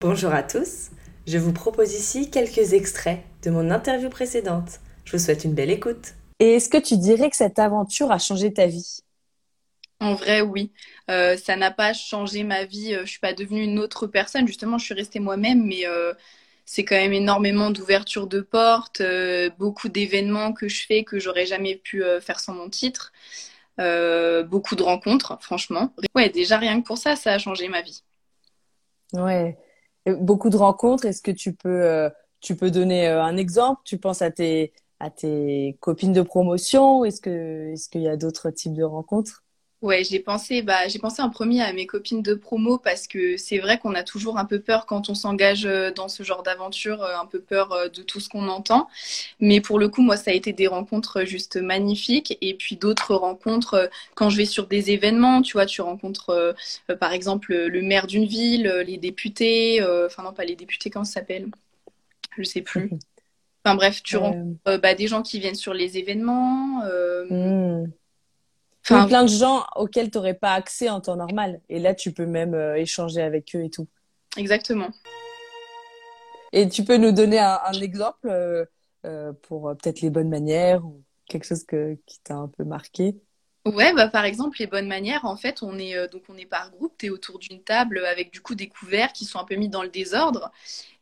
Bonjour à tous, je vous propose ici quelques extraits de mon interview précédente. Je vous souhaite une belle écoute. Et est-ce que tu dirais que cette aventure a changé ta vie? En vrai, oui. Euh, ça n'a pas changé ma vie. Euh, je suis pas devenue une autre personne. Justement, je suis restée moi-même, mais euh, c'est quand même énormément d'ouverture de portes, beaucoup d'événements que je fais que j'aurais jamais pu faire sans mon titre, beaucoup de rencontres, franchement. Ouais, déjà rien que pour ça, ça a changé ma vie. Ouais beaucoup de rencontres. Est-ce que tu peux, euh, tu peux donner euh, un exemple? Tu penses à tes, à tes copines de promotion? Est-ce que, est-ce qu'il y a d'autres types de rencontres? Ouais, j'ai pensé, bah, j'ai pensé en premier à mes copines de promo parce que c'est vrai qu'on a toujours un peu peur quand on s'engage euh, dans ce genre d'aventure, euh, un peu peur euh, de tout ce qu'on entend. Mais pour le coup, moi, ça a été des rencontres juste magnifiques. Et puis d'autres rencontres quand je vais sur des événements, tu vois, tu rencontres par exemple le maire d'une ville, les députés, enfin non, pas les députés, comment ça s'appelle? Je sais plus. Enfin bref, tu rencontres bah, des gens qui viennent sur les événements. Hmm a plein de gens auxquels tu n'aurais pas accès en temps normal. Et là, tu peux même euh, échanger avec eux et tout. Exactement. Et tu peux nous donner un, exemple euh, euh, pour peut-être les bonnes manières ou quelque chose que, qui t'a un peu marqué? Ouais, bah par exemple les bonnes manières, en fait, on est donc on est par groupe, tu es autour d'une table avec du coup des couverts qui sont un peu mis dans le désordre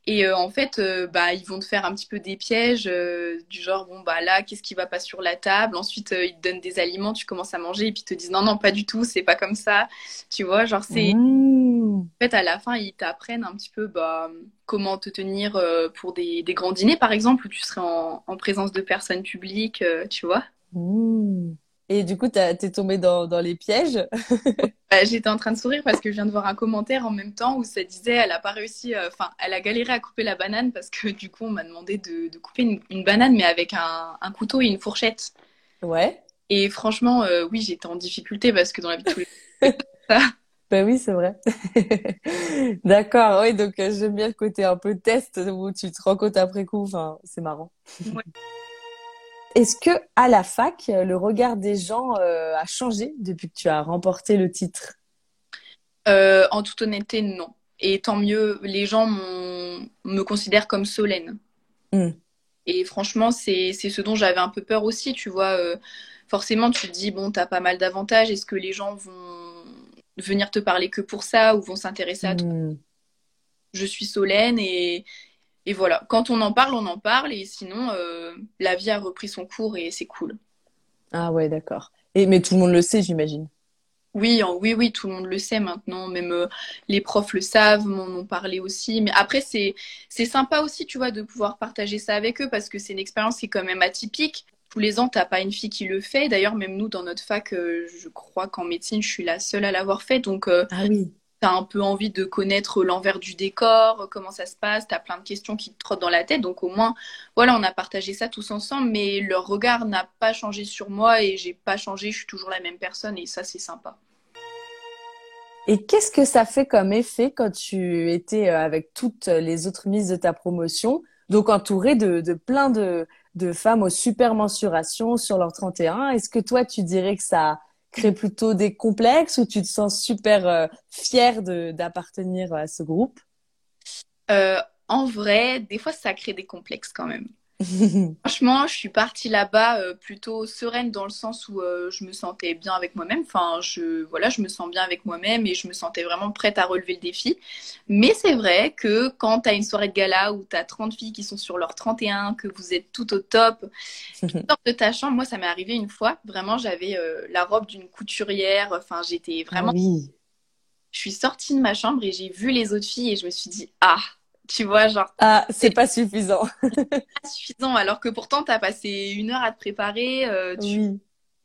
et euh, en fait, euh, bah, ils vont te faire un petit peu des pièges euh, du genre, bon, bah là, qu'est-ce qui va pas sur la table? Ensuite, ils te donnent des aliments, tu commences à manger et puis ils te disent, non, non, pas du tout, c'est pas comme ça. Tu vois, genre, c'est. Mmh. En fait, à la fin, ils t'apprennent un petit peu bah, comment te tenir pour des, des, grands dîners, par exemple, où tu serais en, en présence de personnes publiques, tu vois? Mmh. Et du coup, t'es tombé dans, dans, les pièges bah, J'étais en train de sourire parce que je viens de voir un commentaire en même temps où ça disait elle a pas réussi, euh, enfin, elle a galéré à couper la banane parce que du coup, on m'a demandé de, de couper une, banane, mais avec un, un, couteau et une fourchette. Ouais. Et franchement, euh, oui, j'étais en difficulté parce que dans la vie de tous les. Ben oui, c'est vrai. D'accord, oui, donc euh, j'aime bien le côté un peu test où tu te rends compte après coup, enfin, c'est marrant. Ouais. Est-ce que à la fac, le regard des gens euh, a changé depuis que tu as remporté le titre? Euh, En toute honnêteté, non. Et tant mieux, les gens me considèrent comme Solène. Hmm. Et franchement, c'est ce dont j'avais un peu peur aussi, tu vois. Euh, forcément, tu te dis, bon, tu as pas mal d'avantages. Est-ce que les gens vont venir te parler que pour ça ou vont s'intéresser à toi? Hmm. Je suis Solène et, et voilà, quand on en parle, on en parle, et sinon, euh, la vie a repris son cours et c'est cool. Ah ouais, d'accord. Et mais tout le monde le sait, j'imagine. Oui, oui, oui, tout le monde le sait maintenant. Même euh, les profs le savent, m'en ont parlé aussi. Mais après, c'est c'est sympa aussi, tu vois, de pouvoir partager ça avec eux parce que c'est une expérience qui est quand même atypique. Tous les ans, t'as pas une fille qui le fait. D'ailleurs, même nous, dans notre fac, euh, je crois qu'en médecine, je suis la seule à l'avoir fait. Donc, ah oui tu un peu envie de connaître l'envers du décor, comment ça se passe, tu as plein de questions qui te trottent dans la tête. Donc au moins, voilà, on a partagé ça tous ensemble, mais leur regard n'a pas changé sur moi et j'ai pas changé, je suis toujours la même personne et ça, c'est sympa. Et qu'est-ce que ça fait comme effet quand tu étais euh, avec toutes les autres mises de ta promotion, donc entourée de, de plein de, de femmes aux super mensurations sur leur 31 Est-ce que toi, tu dirais que ça crée plutôt des complexes ou tu te sens super euh, fière d'appartenir à ce groupe? Euh, En vrai, des fois, ça crée des complexes quand même. Franchement, je suis partie là-bas euh, plutôt sereine dans le sens où euh, je me sentais bien avec moi-même. Enfin, je voilà, je me sens bien avec moi-même et je me sentais vraiment prête à relever le défi. Mais c'est vrai que quand tu as une soirée de gala où tu as 30 filles qui sont sur leur 31, que vous êtes tout au top, sors de ta chambre. Moi, ça m'est arrivé une fois. Vraiment, j'avais euh, la robe d'une couturière. Enfin, j'étais vraiment. oui. Je suis sortie de ma chambre et j'ai vu les autres filles et je me suis dit ah tu vois, genre. Ah, c'est pas suffisant. pas suffisant, alors que pourtant, tu as passé une heure à te préparer. Euh, tu...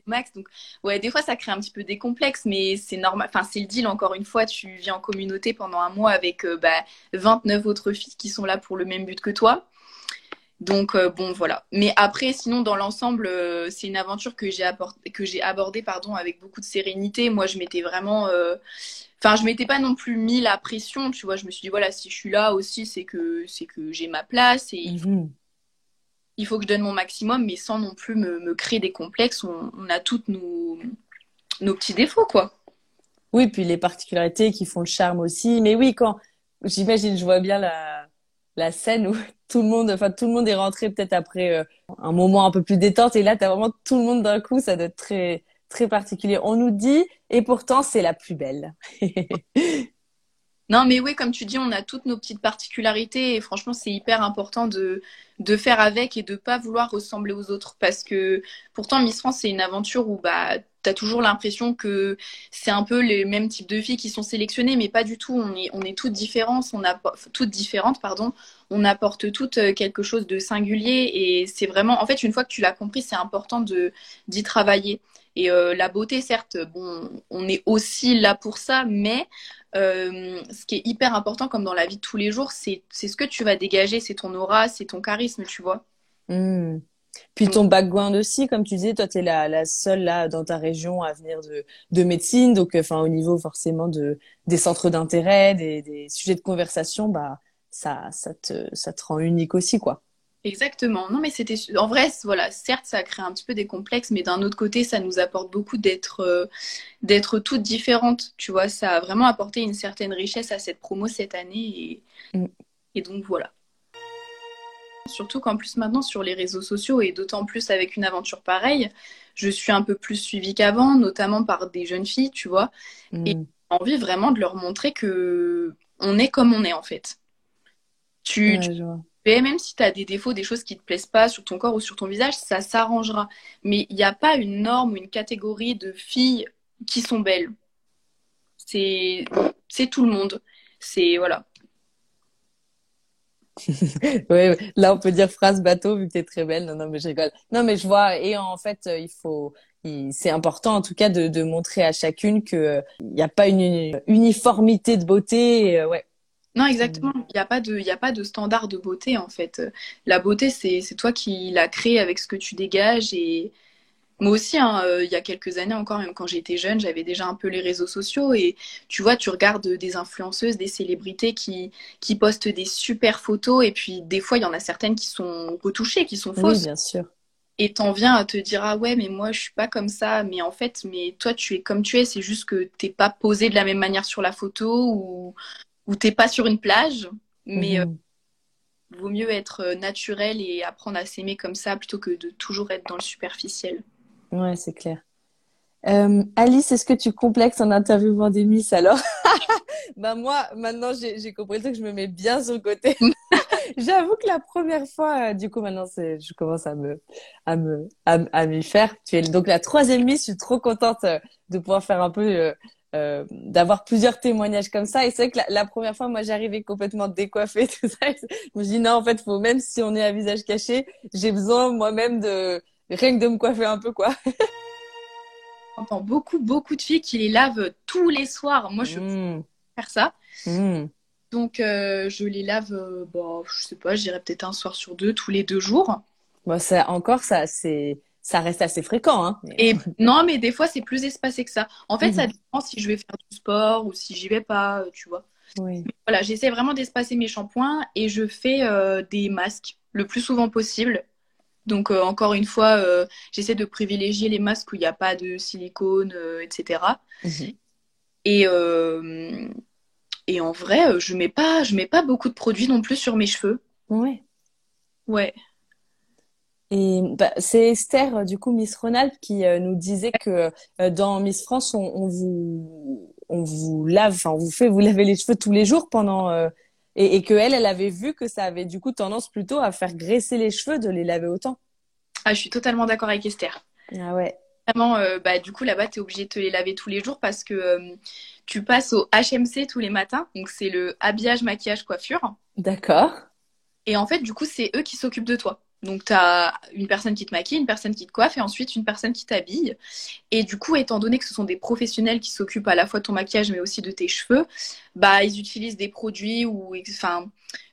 Max, donc ouais, des fois ça crée un petit peu des complexes, mais c'est normal. Enfin, c'est le deal. Encore une fois, tu viens en communauté pendant un mois avec euh, bah, 29 autres filles qui sont là pour le même but que toi. Donc euh, bon voilà. Mais après sinon dans l'ensemble euh, c'est une aventure que j'ai que j'ai abordée pardon avec beaucoup de sérénité. Moi je m'étais vraiment euh, enfin je m'étais pas non plus mis la pression, tu vois, je me suis dit voilà, si je suis là aussi c'est que c'est que j'ai ma place et mhm. il faut que je donne mon maximum mais sans non plus me, créer des complexes. On, on a toutes nos nos petits défauts quoi. Oui, puis les particularités qui font le charme aussi. Mais oui, quand j'imagine, je vois bien la, la scène où tout le monde, enfin tout le monde est rentré peut-être après euh, un moment un peu plus détente et là tu as vraiment tout le monde d'un coup, ça doit être très très particulier. On nous dit et pourtant c'est la plus belle. non mais oui, comme tu dis, on a toutes nos petites particularités et franchement c'est hyper important de de faire avec et de pas vouloir ressembler aux autres parce que pourtant Miss France c'est une aventure où bah t'as toujours l'impression que c'est un peu les mêmes types de filles qui sont sélectionnées, mais pas du tout. On est, toutes différentes, on toutes différentes, pardon. On apporte toutes euh, quelque chose de singulier et c'est vraiment, en fait, une fois que tu l'as compris, c'est important d'y travailler. Et euh, la beauté, certes, bon, on est aussi là pour ça, mais euh, ce qui est hyper important, comme dans la vie de tous les jours, c'est ce que tu vas dégager, c'est ton aura, c'est ton charisme, tu vois. Mmh. Puis ton background aussi, comme tu disais, toi, tu es la, la, seule là dans ta région à venir de, de médecine. Donc, enfin, au niveau forcément de, des centres d'intérêt, des, des, sujets de conversation, bah, ça, ça, te, ça te rend unique aussi, quoi. Exactement. Non, mais c'était en vrai, voilà, certes, ça a créé un petit peu des complexes, mais d'un autre côté, ça nous apporte beaucoup d'être euh, d'être toutes différentes. Tu vois, ça a vraiment apporté une certaine richesse à cette promo cette année, et, mm. et donc voilà. Surtout qu'en plus maintenant sur les réseaux sociaux et d'autant plus avec une aventure pareille, je suis un peu plus suivie qu'avant, notamment par des jeunes filles, tu vois. Et mm. j'ai envie vraiment de leur montrer que on est comme on est en fait. Tu, même si tu as des défauts, des choses qui te plaisent pas sur ton corps ou sur ton visage, ça s'arrangera. Mais il n'y a pas une norme ou une catégorie de filles qui sont belles. C'est c'est tout le monde. C'est voilà. oui, là on peut dire phrase bateau vu que tu es très belle. Non, non, mais je rigole. Non, mais je vois. Et en fait, euh, il faut, c'est important en tout cas de, montrer à chacune que il n'y a pas une uniformité de beauté. Euh, ouais. Non, exactement. Il n'y a pas de, il a pas de standard de beauté en fait. La beauté, c'est, toi qui l'as créée avec ce que tu dégages et moi aussi, hein, euh, il y a quelques années encore, même quand j'étais jeune, j'avais déjà un peu les réseaux sociaux et tu vois, tu regardes des influenceuses, des célébrités qui, qui postent des super photos et puis des fois, il y en a certaines qui sont retouchées, qui sont fausses. Oui, bien sûr. Et t'en viens à te dire ah ouais mais moi je suis pas comme ça mais en fait mais toi tu es comme tu es c'est juste que t'es pas posé de la même manière sur la photo ou ou t'es pas sur une plage mais euh, vaut mieux être naturel et apprendre à s'aimer comme ça plutôt que de toujours être dans le superficiel. Ouais, c'est clair. Euh, Alice, est-ce que tu complexes en interviewant des Miss alors? Bah moi, maintenant j'ai compris que je me mets bien sur le côté. J'avoue que la première fois, euh, du coup maintenant je commence à me, à me, à, m'y faire. Tu es donc la troisième Miss. Je suis trop contente euh, de pouvoir faire un peu, d'avoir plusieurs témoignages comme ça. Et c'est vrai que la, la, première fois, moi j'arrivais complètement décoiffée, tout ça. Je me dis non, en fait, faut même si on est à visage caché, j'ai besoin moi-même de rien que de me coiffer un peu, quoi. J'entends beaucoup, beaucoup de filles qui les lavent tous les soirs. Moi, je peux mmh. faire ça. Mmh. Donc, euh, je les lave, euh, bon, je sais pas, je dirais peut-être un soir sur deux, tous les deux jours. Bon, ça, encore, ça, c'est, ça reste assez fréquent. Hein. Et non, mais des fois, c'est plus espacé que ça. En fait, ça mmh. dépend si je vais faire du sport ou si j'y vais pas, euh, tu vois. Oui. voilà, j'essaie vraiment d'espacer mes shampoings et je fais des masques le plus souvent possible. Donc euh, encore une fois, euh, j'essaie de privilégier les masques où il n'y a pas de silicone, etc. Et, mhm. euh, et en vrai, je mets pas, je mets pas beaucoup de produits non plus sur mes cheveux. Ouais. Ouais. Et bah, c'est Esther, du coup, Miss Ronald, qui nous disait que dans Miss France, on, vous, on vous lave, enfin, on vous fait vous laver les cheveux tous les jours pendant et, et que elle, elle avait vu que ça avait du coup tendance plutôt à faire graisser les cheveux de les laver autant. Ah, je suis totalement d'accord avec Esther. Ah ouais. Vraiment, euh, bah, du coup, là-bas, tu es obligé de te les laver tous les jours parce que euh, tu passes au HMC tous les matins. Donc, c'est le habillage, maquillage, coiffure. D'accord. Et en fait, du coup, c'est eux qui s'occupent de toi. Donc, tu as une personne qui te maquille, une personne qui te coiffe et ensuite une personne qui t'habille. Et du coup, étant donné que ce sont des professionnels qui s'occupent à la fois de ton maquillage mais aussi de tes cheveux, bah, ils utilisent des produits ou enfin,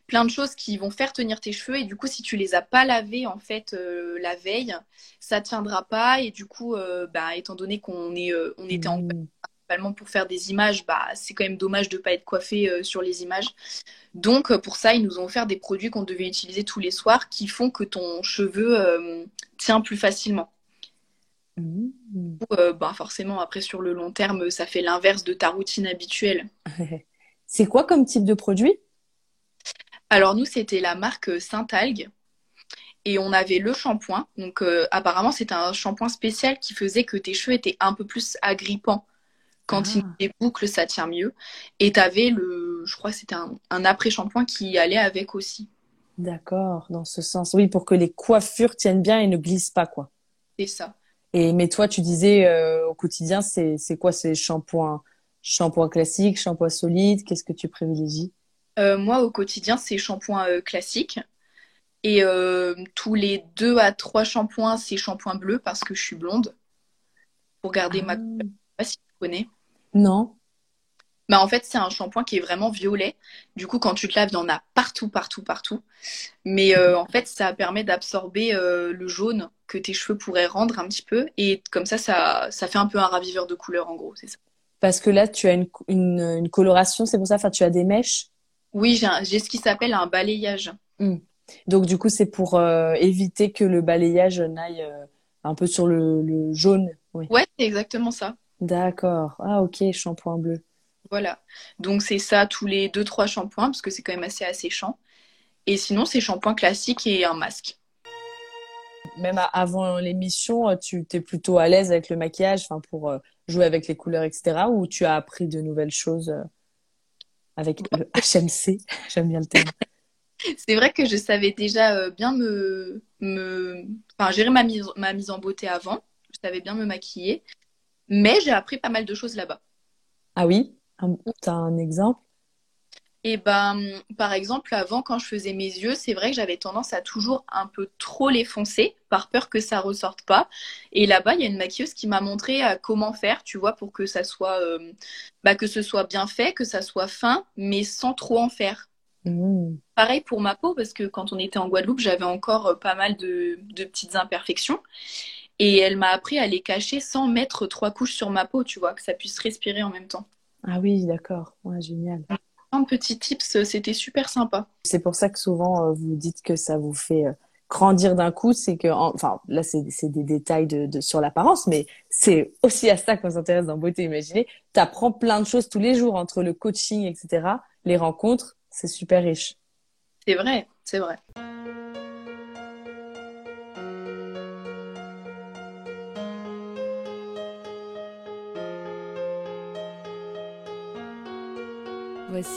plein de choses qui vont faire tenir tes cheveux. Et du coup, si tu les as pas lavés en fait euh, la veille, ça tiendra pas. Et du coup, euh, bah, étant donné qu'on est, euh, on était en mmh pour faire des images, bah, c'est quand même dommage de ne pas être coiffé euh, sur les images. Donc euh, pour ça, ils nous ont offert des produits qu'on devait utiliser tous les soirs qui font que ton cheveu euh, tient plus facilement. Mmh. bah, forcément, après sur le long terme, ça fait l'inverse de ta routine habituelle. C'est quoi comme type de produit? Alors nous, c'était la marque Saint-Algue. Et on avait le shampoing. Donc apparemment, c'était un shampoing spécial qui faisait que tes cheveux étaient un peu plus agrippants. Quand ah. il boucles, ça tient mieux. Et tu avais le, je crois que c'était un, après-shampoing qui allait avec aussi. D'accord, dans ce sens. Oui, pour que les coiffures tiennent bien et ne glissent pas, quoi. C'est ça. Et mais toi, tu disais euh, au quotidien, c'est quoi ces shampoings? Shampoing classique, shampoing solide Qu'est-ce que tu privilégies? Euh, Moi, au quotidien, c'est shampoing euh, classique. Et tous les deux à trois shampoings, c'est shampoing bleu parce que je suis blonde. Pour garder ma. Je sais pas si tu connais. Non. Bah, en fait, c'est un shampoing qui est vraiment violet. Du coup, quand tu te laves, il y en a partout, partout, partout. Mais euh, en fait, ça permet d'absorber euh, le jaune que tes cheveux pourraient rendre un petit peu. Et comme ça, ça, ça fait un peu un raviveur de couleur, en gros, c'est ça. Parce que là, tu as une, une, coloration, c'est pour ça Enfin, tu as des mèches Oui, j'ai ce qui s'appelle un balayage. Hmm. Donc, du coup, c'est pour euh, éviter que le balayage n'aille un peu sur le, le jaune. Oui. Ouais, c'est exactement ça. D'accord. Ah, ok, shampoing bleu. Voilà. Donc, c'est ça tous les 2-3 shampoings, parce que c'est quand même assez asséchant. Et sinon, c'est shampoing classique et un masque. Même avant l'émission, tu étais plutôt à l'aise avec le maquillage enfin, pour euh, jouer avec les couleurs, etc. Ou tu as appris de nouvelles choses euh, avec le HMC J'aime bien le terme. c'est vrai que je savais déjà euh, bien me, me... Enfin, gérer ma mise, ma mise en beauté avant. Je savais bien me maquiller. Mais j'ai appris pas mal de choses là-bas. Ah oui? Tu as un exemple? Et eh ben, par exemple, avant, quand je faisais mes yeux, c'est vrai que j'avais tendance à toujours un peu trop les foncer, par peur que ça ressorte pas. Et là-bas, il y a une maquilleuse qui m'a montré euh, comment faire, tu vois, pour que ça soit, euh, bah, que ce soit bien fait, que ça soit fin, mais sans trop en faire. Mmh. Pareil pour ma peau, parce que quand on était en Guadeloupe, j'avais encore euh, pas mal de, de petites imperfections. Et elle m'a appris à les cacher sans mettre trois couches sur ma peau, tu vois, que ça puisse respirer en même temps. Ah oui, d'accord. Ouais, génial. Un petit tips, c'était super sympa. C'est pour ça que souvent euh, vous dites que ça vous fait euh, grandir d'un coup, c'est que, enfin, là c'est des détails de, sur l'apparence, mais c'est aussi à ça qu'on s'intéresse dans Beauté Imaginée. Tu apprends plein de choses tous les jours entre le coaching, etc., les rencontres, c'est super riche. C'est vrai, c'est vrai.